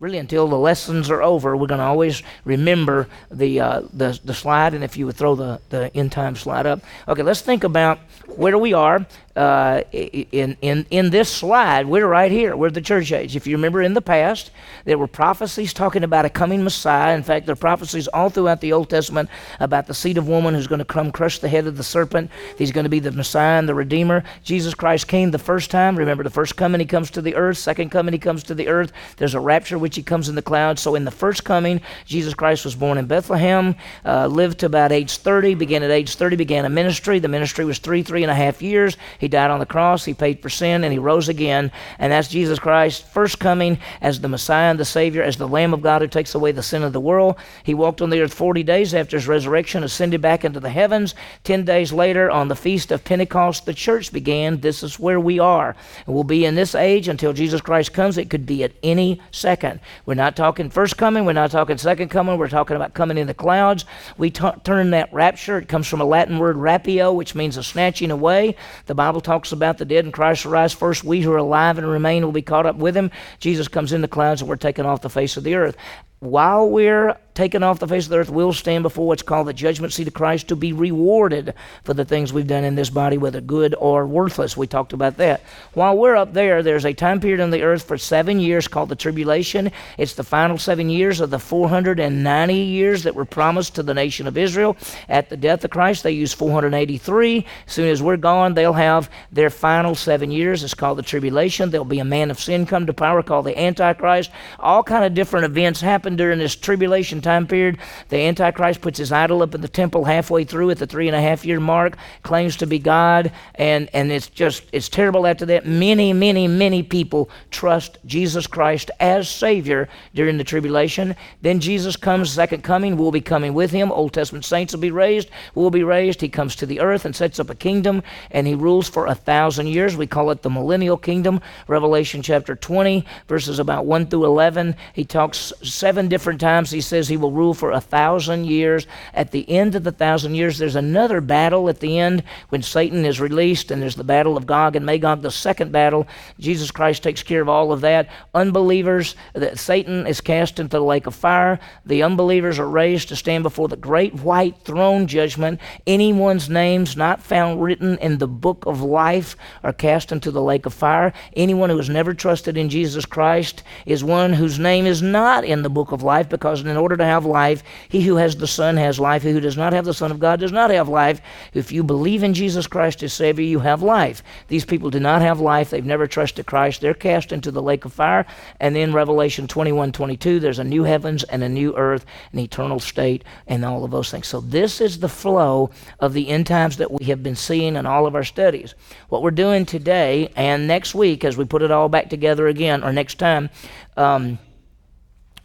really until the lessons are over, we're going to always remember the, uh, the, the slide. And if you would throw the, the end time slide up. Okay, let's think about where we are uh, in, in, in this slide. We're right here. We're the church age. If you remember in the past, there were prophecies talking about a coming Messiah. In fact, there are prophecies all throughout the Old Testament about the seed of woman who's going to come crush the head of the serpent. He's going to be the Messiah and the Redeemer. Jesus Christ came the first time. Remember, the first coming, he comes to the earth. Second coming, he comes to the earth. There's a rapture, which he comes in the clouds. So in the first coming, Jesus Christ was born in Bethlehem, uh, lived to about age 30, began at age 30, began a ministry. The ministry was three, three and a half years. He died on the cross, he paid for sin, and he rose again. And that's Jesus Christ, first coming as the Messiah and the Savior, as the Lamb of God who takes away the sin of the world. He walked on the earth 40 days after his resurrection, ascended back into the heavens. Ten days later, on the feast of Pentecost, the church began. This is where we are. And we'll be in this age until Jesus Christ comes. It could be at any second. We're not talking first coming, we're not talking second coming, we're talking about coming in the clouds. We t- turn that rapture, it comes from a Latin word rapio, which means a snatching away. The Bible talks about the dead and Christ will rise first. We who are alive and remain will be caught up with him. Jesus comes in the clouds and we're taken off the face of the earth. While we're taken off the face of the earth, we'll stand before what's called the judgment seat of Christ to be rewarded for the things we've done in this body, whether good or worthless. We talked about that. While we're up there, there's a time period on the earth for seven years called the tribulation. It's the final seven years of the 490 years that were promised to the nation of Israel. At the death of Christ, they use 483. As soon as we're gone, they'll have their final seven years. It's called the tribulation. There'll be a man of sin come to power called the Antichrist. All kind of different events happen during this tribulation time time period. The Antichrist puts his idol up in the temple halfway through at the three and a half year mark, claims to be God, and, and it's just, it's terrible after that. Many, many, many people trust Jesus Christ as Savior during the tribulation. Then Jesus comes, second coming, we'll be coming with him. Old Testament saints will be raised, we'll be raised. He comes to the earth and sets up a kingdom, and he rules for a thousand years. We call it the millennial kingdom. Revelation chapter 20, verses about 1 through 11. He talks seven different times. He says he will rule for a thousand years. At the end of the thousand years, there's another battle at the end when Satan is released, and there's the battle of Gog and Magog, the second battle. Jesus Christ takes care of all of that. Unbelievers, that Satan is cast into the lake of fire. The unbelievers are raised to stand before the great white throne judgment. Anyone's names not found written in the book of life are cast into the lake of fire. Anyone who has never trusted in Jesus Christ is one whose name is not in the book of life because in order to have life. He who has the Son has life. He who does not have the Son of God does not have life. If you believe in Jesus Christ as Savior, you have life. These people do not have life. They've never trusted Christ. They're cast into the lake of fire. And then Revelation 21 22, there's a new heavens and a new earth, an eternal state, and all of those things. So, this is the flow of the end times that we have been seeing in all of our studies. What we're doing today and next week, as we put it all back together again, or next time, um,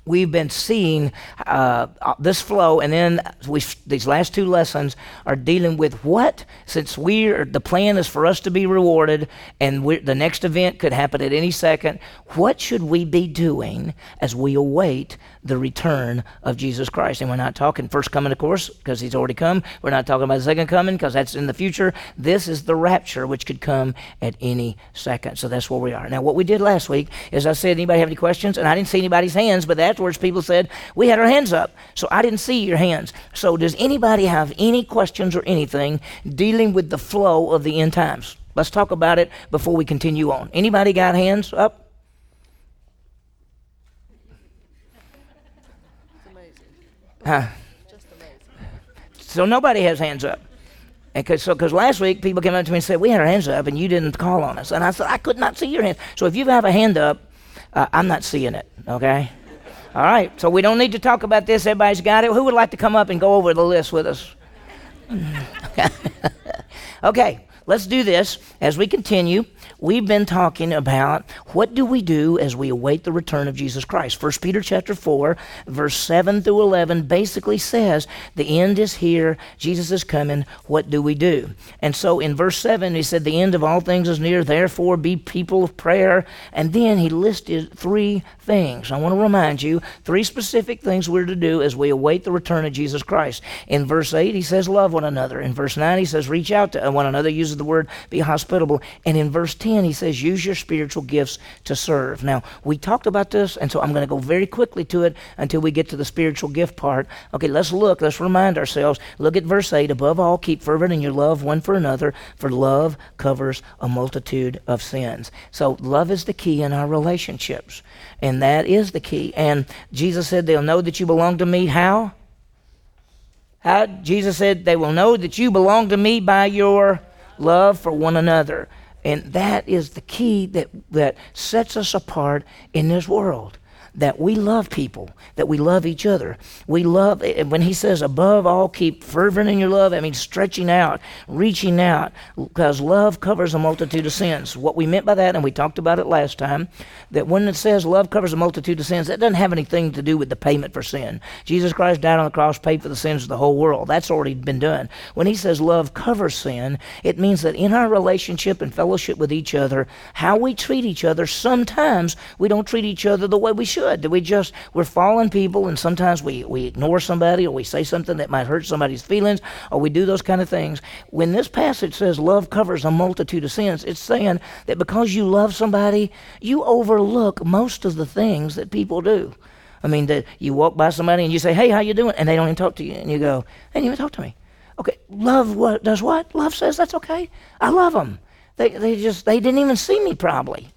we've been seeing uh, this flow, and then these last two lessons are dealing with what, since we are, the plan is for us to be rewarded, and the next event could happen at any second. What should we be doing as we await the return of Jesus Christ? And we're not talking first coming, of course, because He's already come. We're not talking about the second coming because that's in the future. This is the rapture, which could come at any second. So that's where we are now. What we did last week is I said, anybody have any questions? And I didn't see anybody's hands, but that afterwards people said, We had our hands up, so I didn't see your hands. So, does anybody have any questions or anything dealing with the flow of the end times? Let's talk about it before we continue on. Anybody got hands up? Huh? So nobody has hands up. And cause, so, because last week people came up to me and said, We had our hands up and you didn't call on us. And I said, I could not see your hands. So if you have a hand up, uh, I'm not seeing it, okay? All right, so we don't need to talk about this. Everybody's got it. Who would like to come up and go over the list with us? okay, let's do this as we continue we've been talking about what do we do as we await the return of Jesus Christ. 1 Peter chapter 4, verse 7 through 11 basically says the end is here, Jesus is coming, what do we do? And so in verse 7 he said the end of all things is near, therefore be people of prayer. And then he listed three things. I want to remind you three specific things we're to do as we await the return of Jesus Christ. In verse 8 he says love one another. In verse 9 he says reach out to one another, uses the word be hospitable. And in verse 10, he says, use your spiritual gifts to serve. Now, we talked about this, and so I'm going to go very quickly to it until we get to the spiritual gift part. Okay, let's look, let's remind ourselves. Look at verse 8. Above all, keep fervent in your love one for another, for love covers a multitude of sins. So, love is the key in our relationships. And that is the key. And Jesus said, They'll know that you belong to me. How? How? Jesus said, They will know that you belong to me by your love for one another. And that is the key that, that sets us apart in this world that we love people, that we love each other. We love, eh, when he says, above all, keep fervent in your love, I mean, stretching out, reaching out, because love covers a multitude of sins. What we meant by that, and we talked about it last time, that when it says love covers a multitude of sins, that doesn't have anything to do with the payment for sin. Jesus Christ died on the cross, paid for the sins of the whole world. That's already been done. When he says love covers sin, it means that in our relationship and fellowship with each other, how we treat each other, sometimes we don't treat each other the way we should should. We just, we're fallen people, and sometimes we, we ignore somebody or we say something that might hurt somebody's feelings or we do those kind of things. When this passage says love covers a multitude of sins, it's saying that because you love somebody, you overlook most of the things that people do. I mean, that you walk by somebody and you say, "Hey, how you doing?" and they don't even talk to you, and you go, "They didn't even talk to me." Okay, love what does what? Love says that's okay. I love them. They they just they didn't even see me probably.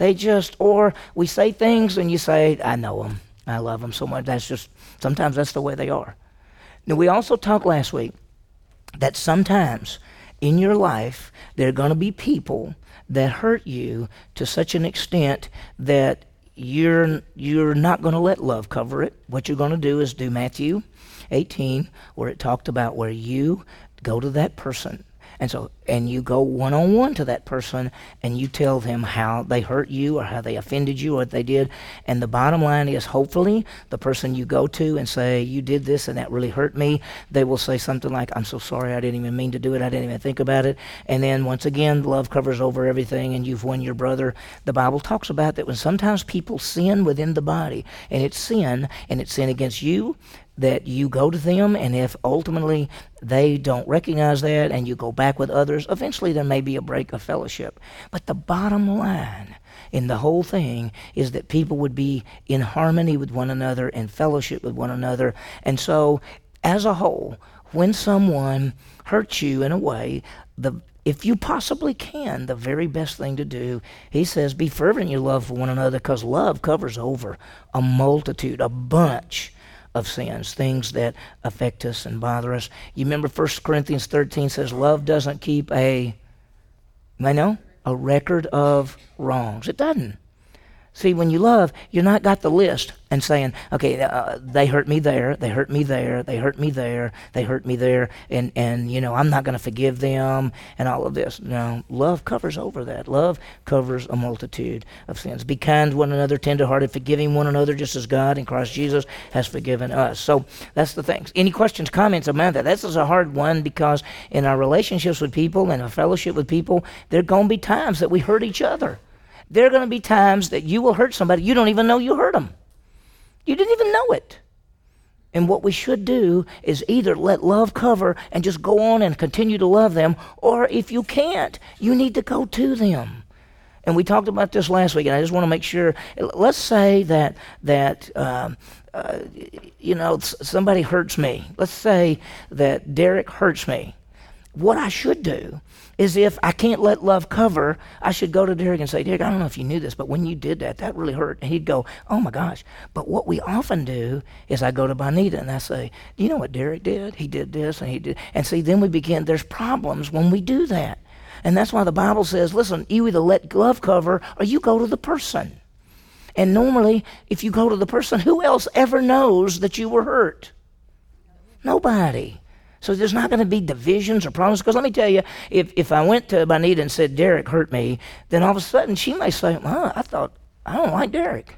They just, or we say things and you say, I know them. I love them so much. That's just, sometimes that's the way they are. Now, we also talked last week that sometimes in your life there are going to be people that hurt you to such an extent that you're you're not going to let love cover it. What you're going to do is do Matthew 18 where it talked about where you go to that person and so, and you go one on one to that person and you tell them how they hurt you or how they offended you or what they did. And the bottom line is hopefully the person you go to and say, You did this and that really hurt me, they will say something like, I'm so sorry, I didn't even mean to do it, I didn't even think about it. And then once again, love covers over everything and you've won your brother. The Bible talks about that when sometimes people sin within the body and it's sin and it's sin against you that you go to them, and if ultimately they don't recognize that and you go back with others, eventually there may be a break of fellowship. But the bottom line in the whole thing is that people would be in harmony with one another and fellowship with one another. And so, as a whole, when someone hurts you in a way, the if you possibly can, the very best thing to do, he says, be fervent in your love for one another because love covers over a multitude, a bunch of sins, things that affect us and bother us. You remember 1 Corinthians 13 says, Love doesn't keep a, I know, a record of wrongs. It doesn't. See, when you love, you're not got the list and saying, okay, uh, they hurt me there, they hurt me there, they hurt me there, they hurt me there, and, and you know, I'm not going to forgive them and all of this. No, love covers over that. Love covers a multitude of sins. Be kind to one another, tenderhearted, forgiving one another just as God in Christ Jesus has forgiven us. So that's the things. Any questions, comments about that? This is a hard one because in our relationships with people and our fellowship with people, there are going to be times that we hurt each other. There are going to be times that you will hurt somebody. You don't even know you hurt them. You didn't even know it. And what we should do is either let love cover and just go on and continue to love them, or if you can't, you need to go to them. And we talked about this last week, and I just want to make sure. Let's say that that um, uh, you know somebody hurts me. Let's say that Derek hurts me. What I should do is if I can't let love cover, I should go to Derek and say, Derek, I don't know if you knew this, but when you did that, that really hurt. And he'd go, Oh my gosh. But what we often do is I go to Bonita and I say, Do you know what Derek did? He did this and he did. And see, then we begin, there's problems when we do that. And that's why the Bible says, listen, you either let love cover or you go to the person. And normally, if you go to the person, who else ever knows that you were hurt? Nobody. So there's not going to be divisions or problems. Because let me tell you, if, if I went to Bonita and said, Derek hurt me, then all of a sudden she may say, well, I thought, I don't like Derek.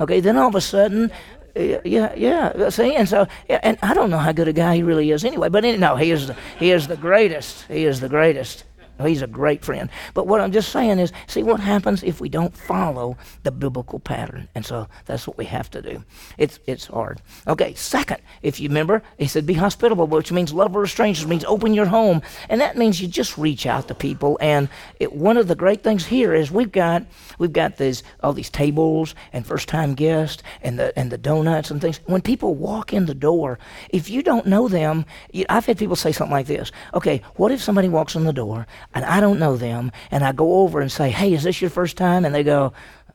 Okay, then all of a sudden, uh, yeah, yeah. See, and so, yeah, and I don't know how good a guy he really is anyway. But no, he is, the, he is the greatest. He is the greatest. He's a great friend. But what I'm just saying is, see what happens if we don't follow the biblical pattern. And so that's what we have to do. It's, it's hard. Okay, second, if you remember, he said be hospitable, which means love for strangers, means open your home. And that means you just reach out to people. And it, one of the great things here is we've got, we've got these, all these tables and first time guests and the, and the donuts and things. When people walk in the door, if you don't know them, you, I've had people say something like this. Okay, what if somebody walks in the door and I don't know them, and I go over and say, "Hey, is this your first time?" and they go,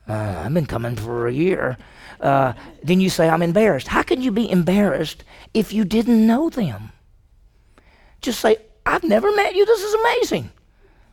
uh, "I've been coming for a year." Uh, then you say, "I'm embarrassed." How can you be embarrassed if you didn't know them? Just say, "I've never met you. This is amazing,"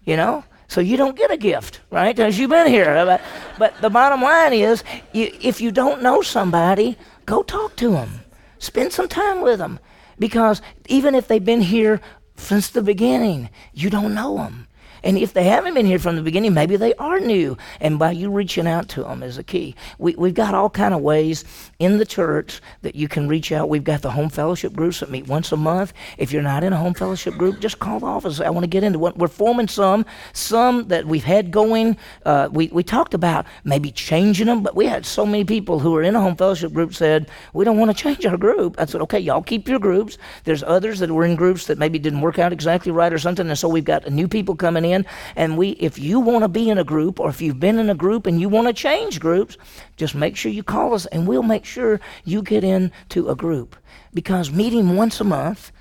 you know. So you don't get a gift, right? Because you've been here. But, but the bottom line is, you, if you don't know somebody, go talk to them. Spend some time with them. Because even if they've been here since the beginning. You don't know them. And if they haven't been here from the beginning, maybe they are new. And by you reaching out to them is a key. We, we've got all kind of ways in the church that you can reach out. We've got the home fellowship groups that meet once a month. If you're not in a home fellowship group, just call the office. I want to get into one. we're forming some, some that we've had going. Uh, we, we talked about maybe changing them, but we had so many people who were in a home fellowship group said, we don't want to change our group. I said, okay, y'all keep your groups. There's others that were in groups that maybe didn't work out exactly right or something. And so we've got new people coming in. And we, if you want to be in a group or if you've been in a group and you want to change groups, just make sure you call us and we'll make sure you get into a group. Because meeting once a month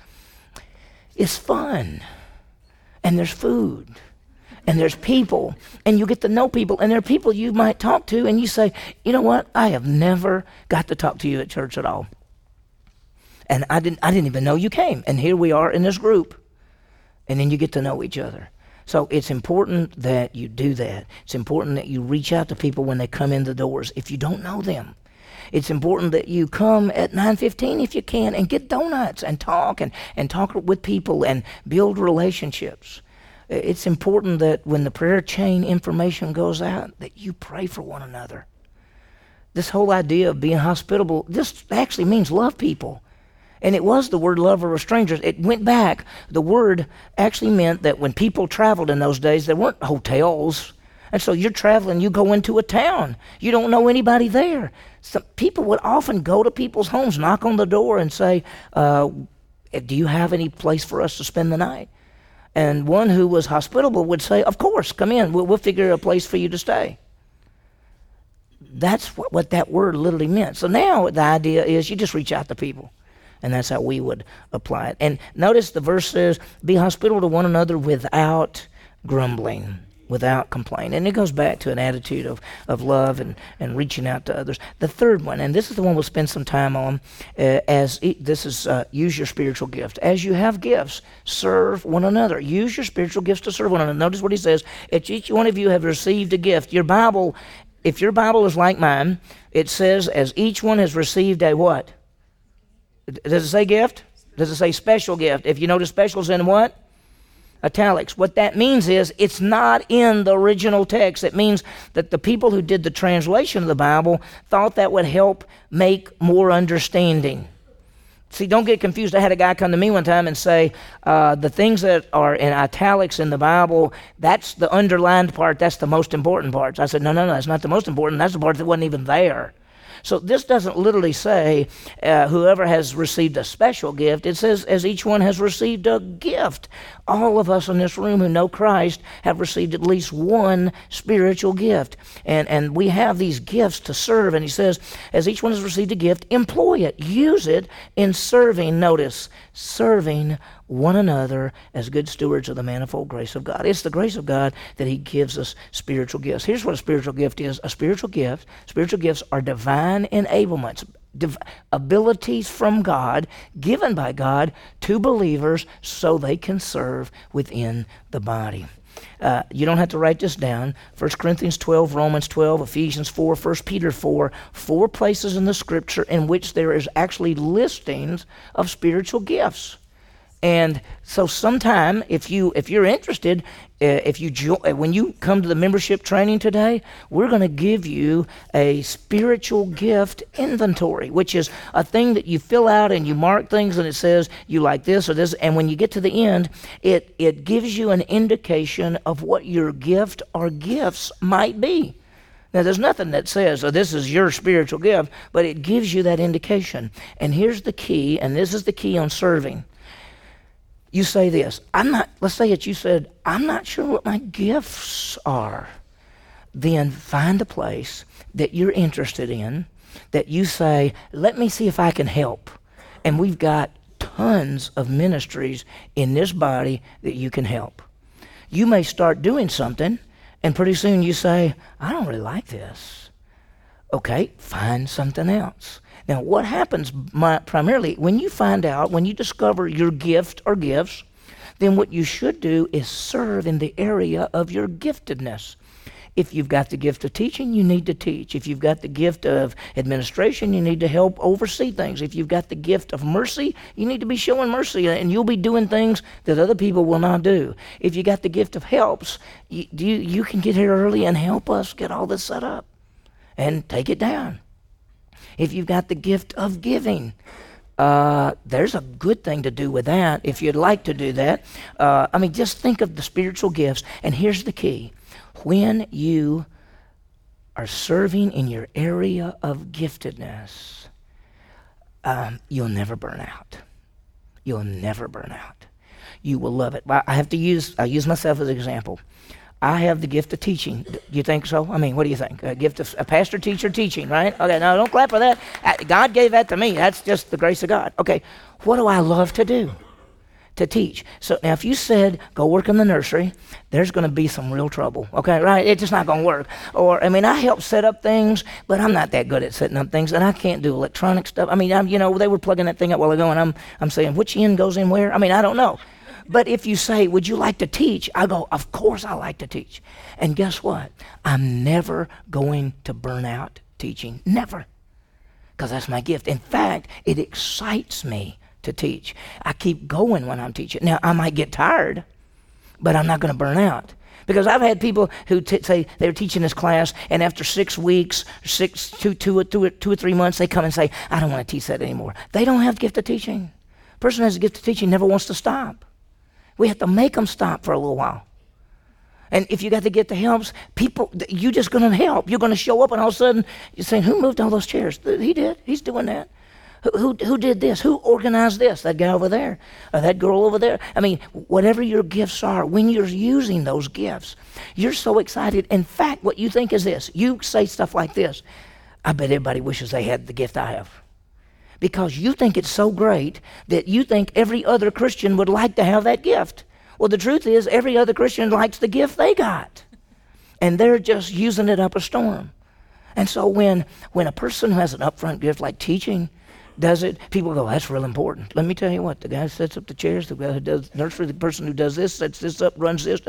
is fun. And there's food. And there's people. And you get to know people. And there are people you might talk to and you say, you know what? I have never got to talk to you at church at all. And I didn't, I didn't even know you came. And here we are in this group. And then you get to know each other. So it's important that you do that. It's important that you reach out to people when they come in the doors if you don't know them. It's important that you come at 9:15 if you can and get donuts and talk and, and talk with people and build relationships. It's important that when the prayer chain information goes out that you pray for one another. This whole idea of being hospitable, this actually means love people. And it was the word lover of strangers. It went back. The word actually meant that when people traveled in those days, there weren't hotels. And so you're traveling, you go into a town. You don't know anybody there. So people would often go to people's homes, knock on the door, and say, uh, Do you have any place for us to spend the night? And one who was hospitable would say, Of course, come in. We'll, we'll figure a place for you to stay. That's what, what that word literally meant. So now the idea is you just reach out to people. And that's how we would apply it. And notice the verse says, Be hospitable to one another without grumbling, without complaining. And it goes back to an attitude of, of love and, and reaching out to others. The third one, and this is the one we'll spend some time on, uh, as this is uh, use your spiritual gift. As you have gifts, serve one another. Use your spiritual gifts to serve one another. Notice what he says. Each one of you have received a gift, your Bible, if your Bible is like mine, it says, as each one has received a what? Does it say gift? Does it say special gift? If you notice specials in what? Italics. What that means is it's not in the original text. It means that the people who did the translation of the Bible thought that would help make more understanding. See, don't get confused. I had a guy come to me one time and say, uh, the things that are in italics in the Bible, that's the underlined part, that's the most important part. I said, no, no, no, that's not the most important. That's the part that wasn't even there. So this doesn't literally say uh, whoever has received a special gift. It says as each one has received a gift. All of us in this room who know Christ have received at least one spiritual gift. And, and we have these gifts to serve. And he says, as each one has received a gift, employ it, use it in serving. Notice, serving one another as good stewards of the manifold grace of God. It's the grace of God that He gives us spiritual gifts. Here's what a spiritual gift is a spiritual gift, spiritual gifts are divine enablements. Div- abilities from God, given by God to believers so they can serve within the body. Uh, you don't have to write this down. 1 Corinthians 12, Romans 12, Ephesians 4, 1 Peter 4, four places in the scripture in which there is actually listings of spiritual gifts. And so sometime if you if you're interested, uh, if you jo- uh, when you come to the membership training today, we're going to give you a spiritual gift inventory, which is a thing that you fill out and you mark things and it says you like this or this and when you get to the end, it it gives you an indication of what your gift or gifts might be. Now, there's nothing that says, oh, this is your spiritual gift, but it gives you that indication. And here's the key, and this is the key on serving you say this. I'm not let's say that you said i'm not sure what my gifts are. Then find a place that you're interested in that you say let me see if i can help. And we've got tons of ministries in this body that you can help. You may start doing something and pretty soon you say i don't really like this. Okay find something else now, what happens primarily when you find out, when you discover your gift or gifts, then what you should do is serve in the area of your giftedness. If you've got the gift of teaching, you need to teach. If you've got the gift of administration, you need to help oversee things. If you've got the gift of mercy, you need to be showing mercy uh, and you'll be doing things that other people will not do. If you got the gift of helps, you, you, you can get here early and help us get all this set up and take it down if you've got the gift of giving. Uh, there's a good thing to do with that if you'd like to do that. Uh, I mean, just think of the spiritual gifts. And here's the key when you are serving in your area of giftedness, um, you'll never burn out. You'll never burn out. You will love it. I have to use I use myself as an example. I have the gift of teaching. Do you think so? I mean, what do you think? A gift of a pastor, teacher, teaching, right? Okay, now don't clap for that. God gave that to me. That's just the grace of God. Okay, what do I love to do? To teach. So now, if you said go work in the nursery, there's going to be some real trouble. Okay, right? It's just not going to work. Or I mean, I help set up things, but I'm not that good at setting up things, and I can't do electronic stuff. I mean, I'm, you know, they were plugging that thing up while ago, and I'm I'm saying which end goes in where. I mean, I don't know. But if you say, Would you like to teach? I go, Of course I like to teach. And guess what? I'm never going to burn out teaching. Never. Because that's my gift. In fact, it excites me to teach. I keep going when I'm teaching. Now, I might get tired, but I'm not going to burn out. Because I've had people who t- say they're teaching this class, and after six weeks, six, two, two, two, two or three months, they come and say, I don't want to teach that anymore. They don't have the gift of teaching. Person has a gift of teaching never wants to stop. We have to make them stop for a little while. And if you got to get the helps, people, you're just going to help. You're going to show up, and all of a sudden, you're saying, Who moved all those chairs? He did. He's doing that. Who, who, who did this? Who organized this? That guy over there, or that girl over there. I mean, whatever your gifts are, when you're using those gifts, you're so excited. In fact, what you think is this you say stuff like this I bet everybody wishes they had the gift I have because you think it's so great that you think every other Christian would like to have that gift. Well, the truth is, every other Christian likes the gift they got, and they're just using it up a storm. And so when when a person who has an upfront gift like teaching does it, people go, "That's real important." Let me tell you what: the guy sets up the chairs, the guy who does nursery, the person who does this, sets this up, runs this,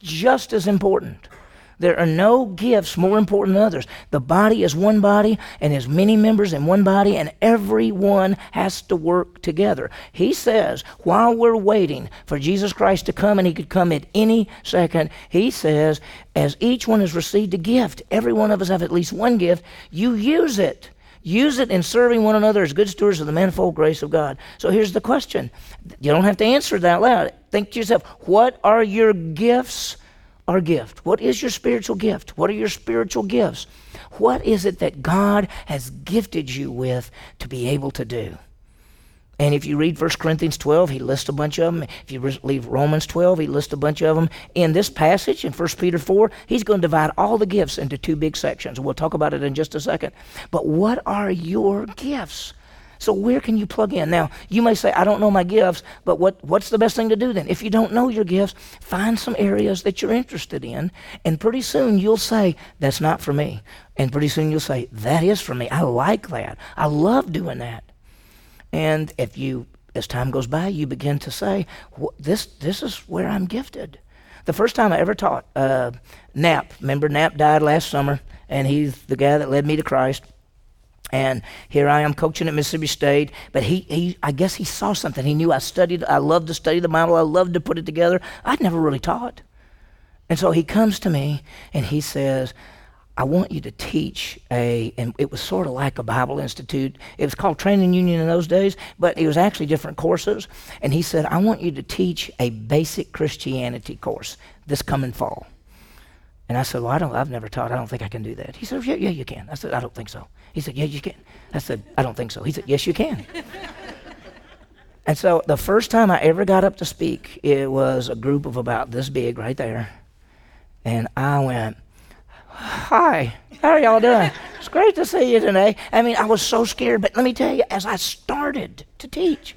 just as important. There are no gifts more important than others. The body is one body and has many members in one body, and everyone has to work together. He says, while we're waiting for Jesus Christ to come, and he could come at any second, he says, as each one has received a gift, every one of us have at least one gift, you use it. Use it in serving one another as good stewards of the manifold grace of God. So here's the question. You don't have to answer that loud. Think to yourself, what are your gifts? Our gift? What is your spiritual gift? What are your spiritual gifts? What is it that God has gifted you with to be able to do? And if you read 1 Corinthians 12, he lists a bunch of them. If you read Romans 12, he lists a bunch of them. In this passage, in 1 Peter 4, he's going to divide all the gifts into two big sections. We'll talk about it in just a second. But what are your gifts? So where can you plug in? Now, you may say, I don't know my gifts, but what, what's the best thing to do then? If you don't know your gifts, find some areas that you're interested in, and pretty soon you'll say, That's not for me. And pretty soon you'll say, That is for me. I like that. I love doing that. And if you, as time goes by, you begin to say, This, this is where I'm gifted. The first time I ever taught, uh, Knapp, remember Knapp died last summer, and he's the guy that led me to Christ. And here I am coaching at Mississippi State, but he, he, I guess he saw something. He knew I studied, I loved to study the Bible, I loved to put it together. I'd never really taught. And so he comes to me and he says, I want you to teach a, and it was sort of like a Bible Institute. It was called Training Union in those days, but it was actually different courses. And he said, I want you to teach a basic Christianity course this coming fall. And I said, Well, I don't, I've never taught. I don't think I can do that. He said, Yeah, yeah, you can. I said, I don't think so. He said, Yeah, you can. I said, I don't think so. He said, Yes, you can. and so the first time I ever got up to speak, it was a group of about this big right there. And I went, Hi, how are y'all doing? It's great to see you today. I mean, I was so scared, but let me tell you, as I started to teach,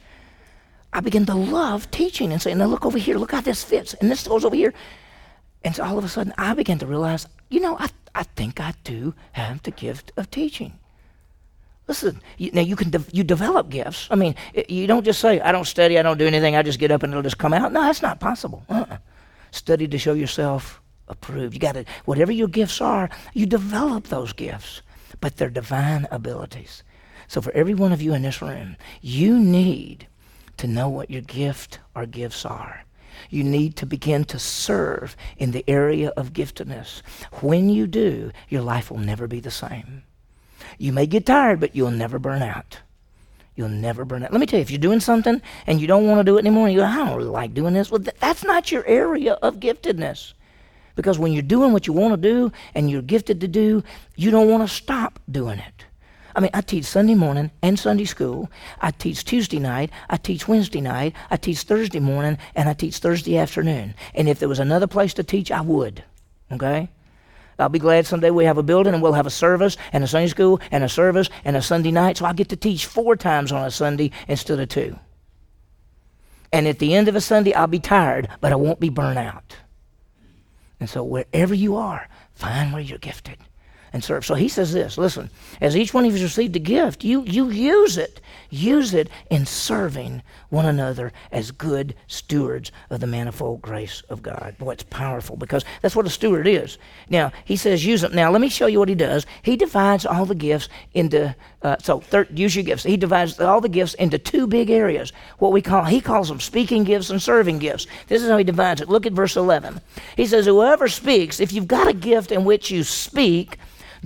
I began to love teaching and saying, Now look over here, look how this fits, and this goes over here. And so all of a sudden, I began to realize, you know, I, I think I do have the gift of teaching. Listen, you, now you can de- you develop gifts. I mean, it, you don't just say, "I don't study, I don't do anything, I just get up and it'll just come out." No, that's not possible. Uh-uh. Study to show yourself approved. You got to whatever your gifts are, you develop those gifts, but they're divine abilities. So for every one of you in this room, you need to know what your gift or gifts are. You need to begin to serve in the area of giftedness. When you do, your life will never be the same. You may get tired, but you'll never burn out. You'll never burn out. Let me tell you, if you're doing something and you don't want to do it anymore, you go, I don't really like doing this, well, th- that's not your area of giftedness. Because when you're doing what you want to do and you're gifted to do, you don't want to stop doing it. I mean, I teach Sunday morning and Sunday school. I teach Tuesday night. I teach Wednesday night. I teach Thursday morning, and I teach Thursday afternoon. And if there was another place to teach, I would. Okay? I'll be glad someday we have a building and we'll have a service and a Sunday school and a service and a Sunday night. So I get to teach four times on a Sunday instead of two. And at the end of a Sunday, I'll be tired, but I won't be burnt out. And so wherever you are, find where you're gifted and serve. So he says this listen, as each one of you has received a gift, you, you use it. Use it in serving one another as good stewards of the manifold grace of God. Boy, it's powerful because that's what a steward is. Now, he says use them. Now, let me show you what he does. He divides all the gifts into, uh, so thir- use your gifts. He divides all the gifts into two big areas. What we call, he calls them speaking gifts and serving gifts. This is how he divides it. Look at verse 11. He says, Whoever speaks, if you've got a gift in which you speak,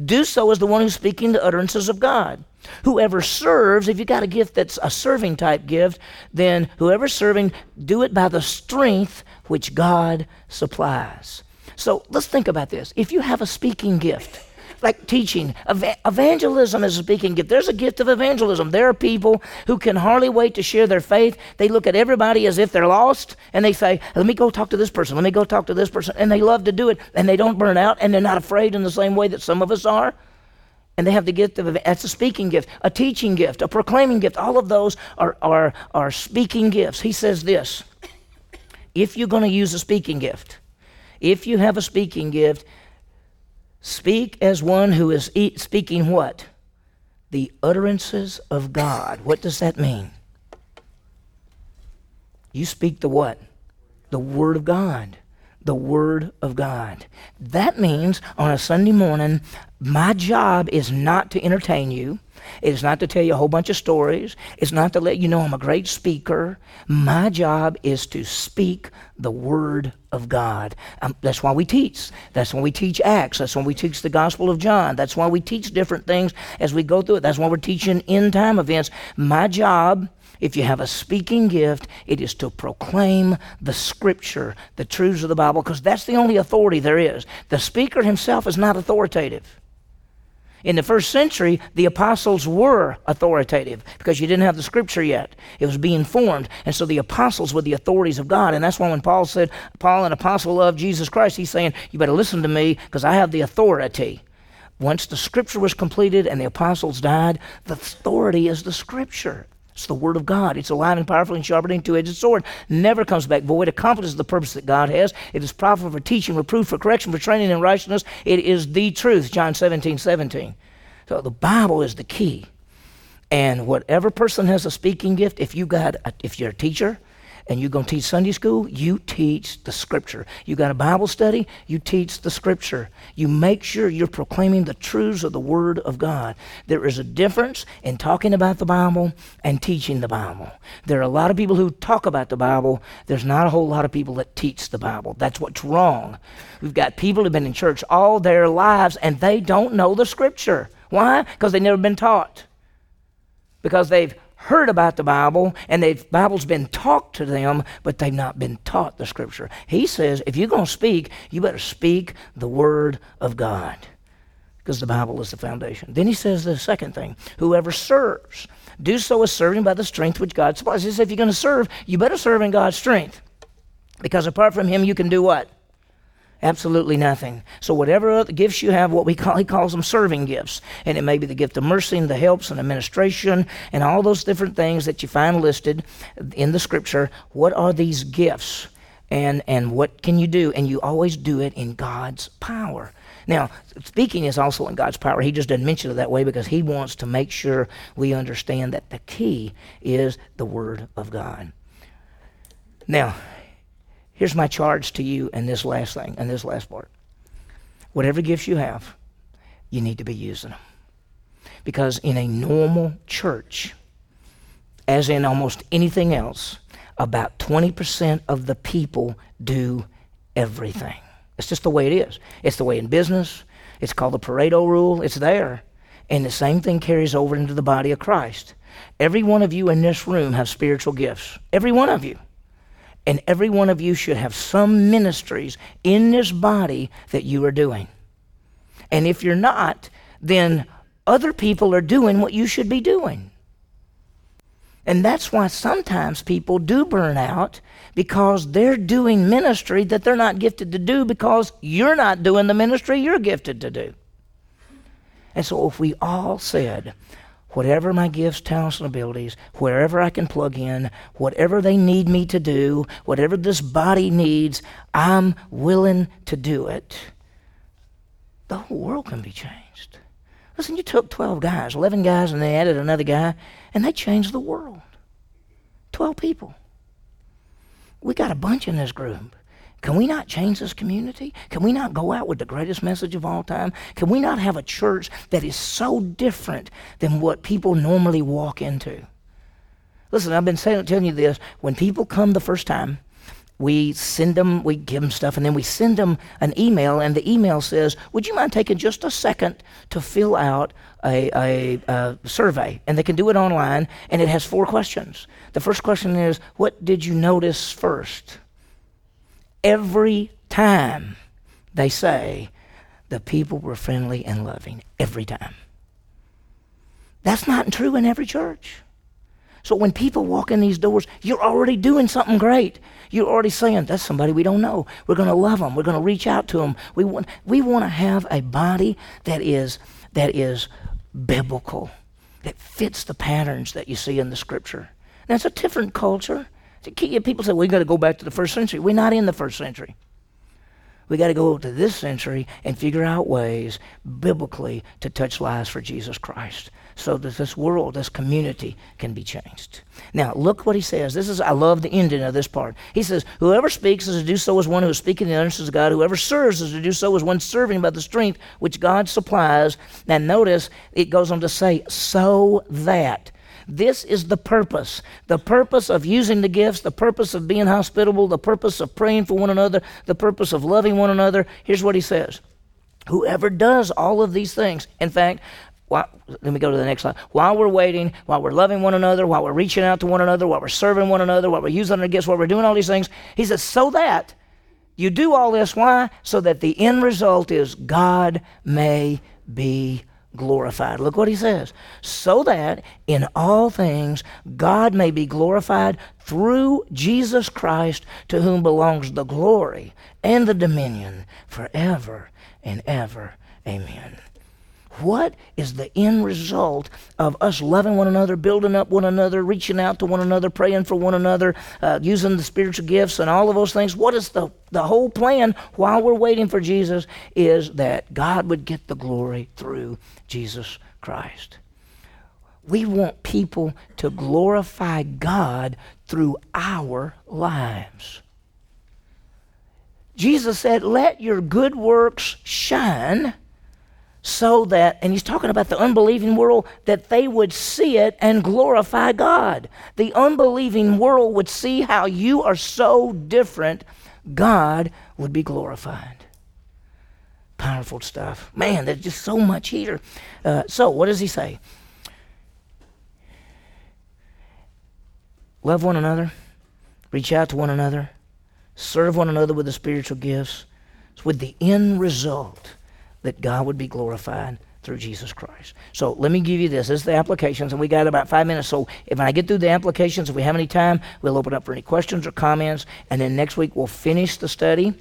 do so as the one who's speaking the utterances of God. Whoever serves, if you got a gift that's a serving type gift, then whoever's serving, do it by the strength which God supplies. So let's think about this. If you have a speaking gift, like teaching. Ev- evangelism is a speaking gift. There's a gift of evangelism. There are people who can hardly wait to share their faith. They look at everybody as if they're lost and they say, Let me go talk to this person. Let me go talk to this person. And they love to do it and they don't burn out and they're not afraid in the same way that some of us are. And they have the gift of that's a speaking gift, a teaching gift, a proclaiming gift. All of those are, are, are speaking gifts. He says this if you're going to use a speaking gift, if you have a speaking gift, Speak as one who is e- speaking what? The utterances of God. What does that mean? You speak the what? The Word of God. The Word of God. That means on a Sunday morning, my job is not to entertain you. It's not to tell you a whole bunch of stories. It's not to let you know I'm a great speaker. My job is to speak the Word of God. Um, that's why we teach. That's when we teach Acts. That's when we teach the Gospel of John. That's why we teach different things as we go through it. That's why we're teaching end time events. My job, if you have a speaking gift, it is to proclaim the Scripture, the truths of the Bible, because that's the only authority there is. The speaker himself is not authoritative. In the first century, the apostles were authoritative because you didn't have the scripture yet. It was being formed. And so the apostles were the authorities of God. And that's why when Paul said, Paul, an apostle of Jesus Christ, he's saying, You better listen to me because I have the authority. Once the scripture was completed and the apostles died, the authority is the scripture. It's the Word of God. It's alive and powerful and sharper than a two-edged sword. Never comes back void. Accomplishes the purpose that God has. It is profitable for teaching, reproof, for correction, for training in righteousness. It is the truth. John 17, 17. So the Bible is the key. And whatever person has a speaking gift, if you got, a, if you're a teacher, and you're going to teach Sunday school, you teach the Scripture. You got a Bible study, you teach the Scripture. You make sure you're proclaiming the truths of the Word of God. There is a difference in talking about the Bible and teaching the Bible. There are a lot of people who talk about the Bible. There's not a whole lot of people that teach the Bible. That's what's wrong. We've got people who've been in church all their lives and they don't know the Scripture. Why? Because they've never been taught. Because they've heard about the Bible and the Bible's been talked to them, but they've not been taught the Scripture. He says, if you're going to speak, you better speak the Word of God because the Bible is the foundation. Then he says the second thing whoever serves, do so as serving by the strength which God supplies. He says, if you're going to serve, you better serve in God's strength because apart from Him, you can do what? Absolutely nothing. So whatever other gifts you have, what we call he calls them serving gifts, and it may be the gift of mercy and the helps and administration and all those different things that you find listed in the Scripture. What are these gifts, and and what can you do? And you always do it in God's power. Now, speaking is also in God's power. He just doesn't mention it that way because he wants to make sure we understand that the key is the Word of God. Now, Here's my charge to you and this last thing, and this last part. Whatever gifts you have, you need to be using them. Because in a normal church, as in almost anything else, about 20% of the people do everything. It's just the way it is. It's the way in business. It's called the Pareto rule. It's there. And the same thing carries over into the body of Christ. Every one of you in this room have spiritual gifts. Every one of you. And every one of you should have some ministries in this body that you are doing. And if you're not, then other people are doing what you should be doing. And that's why sometimes people do burn out because they're doing ministry that they're not gifted to do because you're not doing the ministry you're gifted to do. And so if we all said, whatever my gifts, talents, and abilities, wherever I can plug in, whatever they need me to do, whatever this body needs, I'm willing to do it. The whole world can be changed. Listen, you took 12 guys, 11 guys, and they added another guy, and they changed the world. 12 people. We got a bunch in this group. Can we not change this community? Can we not go out with the greatest message of all time? Can we not have a church that is so different than what people normally walk into? Listen, I've been saying, telling you this. When people come the first time, we send them, we give them stuff, and then we send them an email, and the email says, Would you mind taking just a second to fill out a, a, a, survey? And they can do it online, and it has four questions. The first question is, What did you notice first? Every time they say the people were friendly and loving. Every time. That's not true in every church. So when people walk in these doors, you're already doing something great. You're already saying, that's somebody we don't know. We're going to love them. We're going to reach out to them. We want, we want to have a body that is, that is biblical, that fits the patterns that you see in the scripture. Now, it's a different culture. People say, we've got to go back to the first century. We're not in the first century. We got to go to this century and figure out ways biblically to touch lives for Jesus Christ so that this world, this community can be changed. Now, look what he says. This is, I love the ending of this part. He says, Whoever speaks is to do so as one who is speaking in the utterances of God. Whoever serves is to do so as one serving by the strength which God supplies. Now, notice it goes on to say, so that this is the purpose. The purpose of using the gifts, the purpose of being hospitable, the purpose of praying for one another, the purpose of loving one another. Here's what he says Whoever does all of these things, in fact, while, let me go to the next slide. While we're waiting, while we're loving one another, while we're reaching out to one another, while we're serving one another, while we're using our gifts, while we're doing all these things, he says, so that you do all this. Why? So that the end result is God may be glorified. Look what he says. So that in all things God may be glorified through Jesus Christ, to whom belongs the glory and the dominion forever and ever. Amen. What is the end result of us loving one another, building up one another, reaching out to one another, praying for one another, uh, using the spiritual gifts and all of those things? What is the, the whole plan while we're waiting for Jesus is that God would get the glory through Jesus Christ. We want people to glorify God through our lives. Jesus said, Let your good works shine so that, and he's talking about the unbelieving world, that they would see it and glorify God. The unbelieving world would see how you are so different, God would be glorified. Powerful stuff. Man, there's just so much here. Uh, so, what does he say? Love one another, reach out to one another, serve one another with the spiritual gifts, with the end result that God would be glorified through Jesus Christ. So let me give you this. This is the applications, and we got about five minutes. So if I get through the applications, if we have any time, we'll open up for any questions or comments, and then next week we'll finish the study,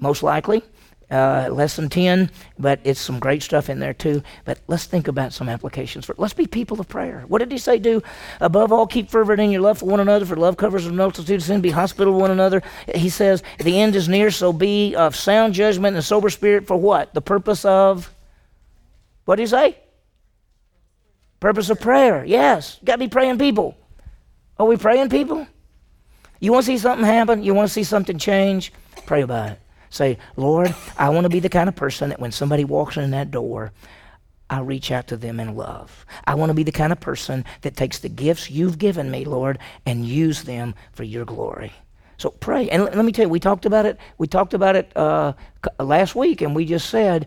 most likely uh, lesson 10, but it's some great stuff in there too. But let's think about some applications for it. Let's be people of prayer. What did he say do? Above all, keep fervent in your love for one another, for love covers a multitude of sin. Be hospitable one another. He says, the end is near, so be of sound judgment and sober spirit for what? The purpose of, what did he say? Purpose of prayer. Yes. Got to be praying people. Are we praying people? You want to see something happen? You want to see something change? Pray about it. Say, Lord, I want to be the kind of person that when somebody walks in that door, I reach out to them in love. I want to be the kind of person that takes the gifts you've given me, Lord, and use them for your glory. So pray. And let me tell you, we talked about it. We talked about it uh, last week, and we just said,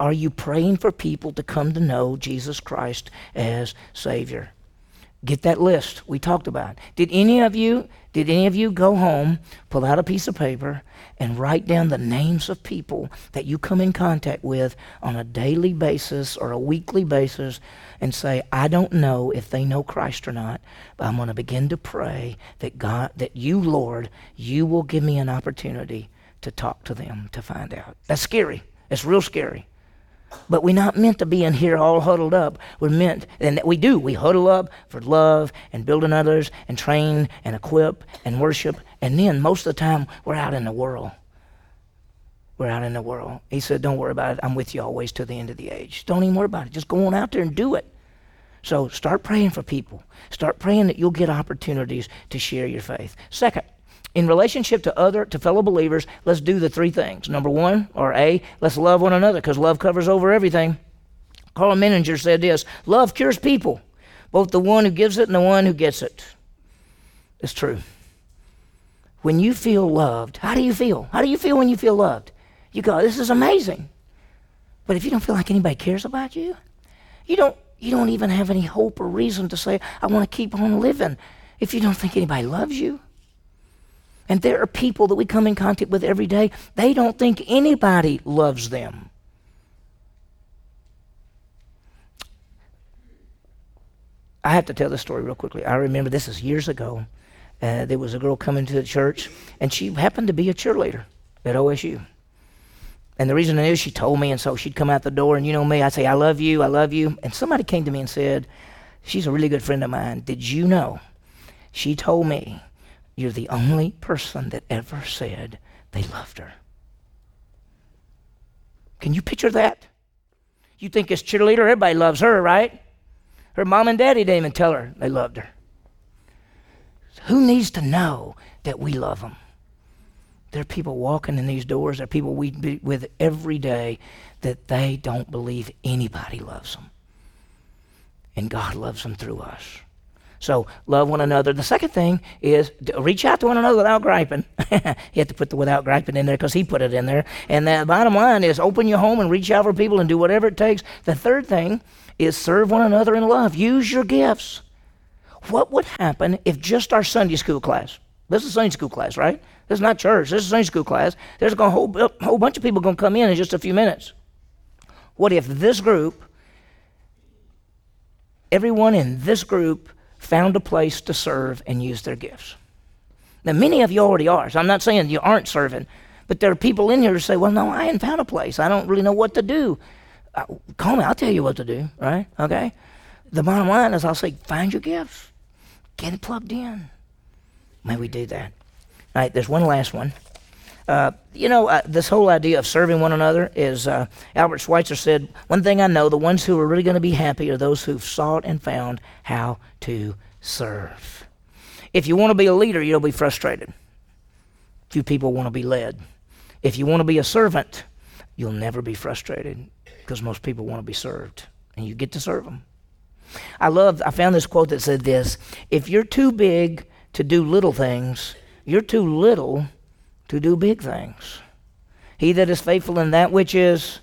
Are you praying for people to come to know Jesus Christ as Savior? Get that list we talked about. Did any of you did any of you go home, pull out a piece of paper, and write down the names of people that you come in contact with on a daily basis or a weekly basis and say, I don't know if they know Christ or not, but I'm going to begin to pray that God, that you, Lord, you will give me an opportunity to talk to them to find out. That's scary. It's real scary. But we're not meant to be in here all huddled up. We're meant, and that we do, we huddle up for love and building others and train and equip and worship. And then most of the time, we're out in the world. We're out in the world. He said, Don't worry about it. I'm with you always to the end of the age. Don't even worry about it. Just go on out there and do it. So start praying for people. Start praying that you'll get opportunities to share your faith. Second, in relationship to other to fellow believers let's do the three things. Number one or a let's love one another because love covers over everything. Karl Menninger said this love cures people both the one who gives it and the one who gets it. It's true. When you feel loved how do you feel? How do you feel when you feel loved? You go this is amazing. But if you don't feel like anybody cares about you you don't you don't even have any hope or reason to say i want to keep on living. If you don't think anybody loves you and there are people that we come in contact with every day, they don't think anybody loves them. I have to tell this story real quickly. I remember this is years ago. Uh, there was a girl coming to the church, and she happened to be a cheerleader at OSU. And the reason I knew, she told me, and so she'd come out the door, and you know me, I'd say, I love you, I love you. And somebody came to me and said, She's a really good friend of mine. Did you know? She told me you're the only person that ever said they loved her. Can you picture that? You think as cheerleader, everybody loves her, right? Her mom and daddy didn't even tell her they loved her. Who needs to know that we love them? There are people walking in these doors, there are people we be with every day that they don't believe anybody loves them. And God loves them through us. So love one another. The second thing is reach out to one another without griping. you have to put the without griping in there because he put it in there. And the bottom line is open your home and reach out for people and do whatever it takes. The third thing is serve one another in love. Use your gifts. What would happen if just our Sunday school class? This is Sunday school class, right? This is not church. This is Sunday school class. There's a whole, whole bunch of people going to come in in just a few minutes. What if this group, everyone in this group found a place to serve and use their gifts. Now, many of you already are, so I'm not saying you aren't serving, but there are people in here who say, Well, no, I ain't found a place. I don't really know what to do. Uh, call me, I'll tell you what to do, right? Okay? The bottom line is, I'll say, Find your gifts, get it plugged in. May we do that. All right, there's one last one. Uh, you know, uh, this whole idea of serving one another is, uh, Albert Schweitzer said, one thing I know, the ones who are really going to be happy are those who've sought and found how to serve. If you want to be a leader, you'll be frustrated. Few people want to be led. If you want to be a servant, you'll never be frustrated because most people want to be served, and you get to serve them. I love, I found this quote that said this If you're too big to do little things, you're too little to do big things. He that is faithful in that which is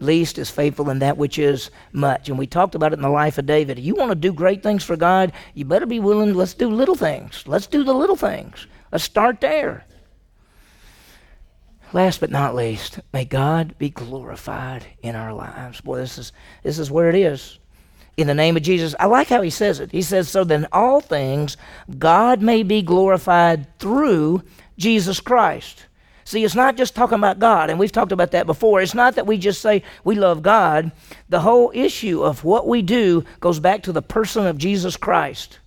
least is faithful in that which is much. And we talked about it in the life of David. You want to do great things for God, you better be willing, let's do little things. Let's do the little things. Let's start there. Last but not least, may God be glorified in our lives. Boy, this is this is where it is. In the name of Jesus. I like how he says it. He says, So then all things God may be glorified through Jesus Christ. See, it's not just talking about God, and we've talked about that before. It's not that we just say we love God. The whole issue of what we do goes back to the person of Jesus Christ.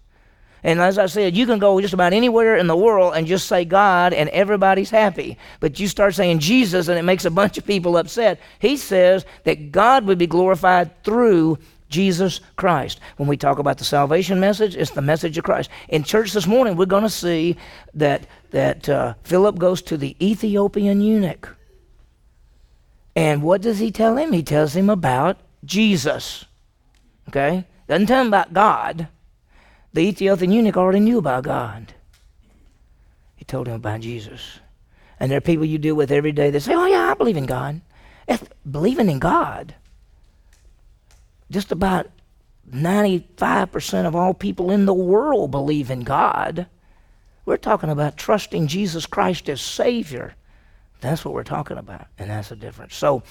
And as I said, you can go just about anywhere in the world and just say God and everybody's happy. But you start saying Jesus and it makes a bunch of people upset. He says that God would be glorified through Jesus Christ. When we talk about the salvation message, it's the message of Christ. In church this morning, we're going to see that, that uh, Philip goes to the Ethiopian eunuch. And what does he tell him? He tells him about Jesus. Okay? Doesn't tell him about God. The Ethiopian eunuch already knew about God. He told him about Jesus. And there are people you deal with every day that say, Oh, yeah, I believe in God. Believing in God, just about 95% of all people in the world believe in God. We're talking about trusting Jesus Christ as Savior. That's what we're talking about, and that's the difference. So,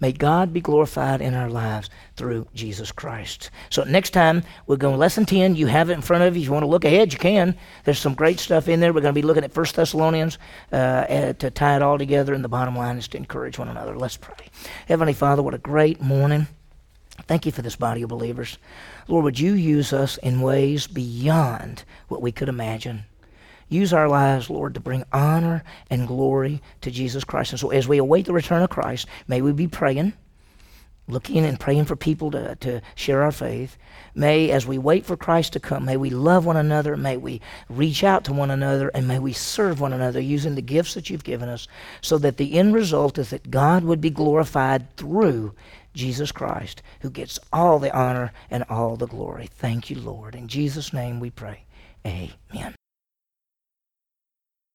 May God be glorified in our lives through Jesus Christ. So next time we're going to lesson 10. You have it in front of you. If you want to look ahead, you can. There's some great stuff in there. We're going to be looking at 1 Thessalonians uh, to tie it all together. And the bottom line is to encourage one another. Let's pray. Heavenly Father, what a great morning. Thank you for this body of believers. Lord, would you use us in ways beyond what we could imagine? Use our lives, Lord, to bring honor and glory to Jesus Christ. And so as we await the return of Christ, may we be praying, looking and praying for people to, to share our faith. May, as we wait for Christ to come, may we love one another, may we reach out to one another, and may we serve one another using the gifts that you've given us so that the end result is that God would be glorified through Jesus Christ, who gets all the honor and all the glory. Thank you, Lord. In Jesus' name we pray. Amen.